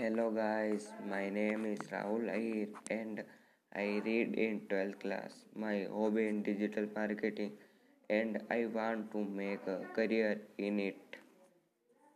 Hello guys, my name is Rahul Ahir and I read in 12th class. My hobby in digital marketing and I want to make a career in it.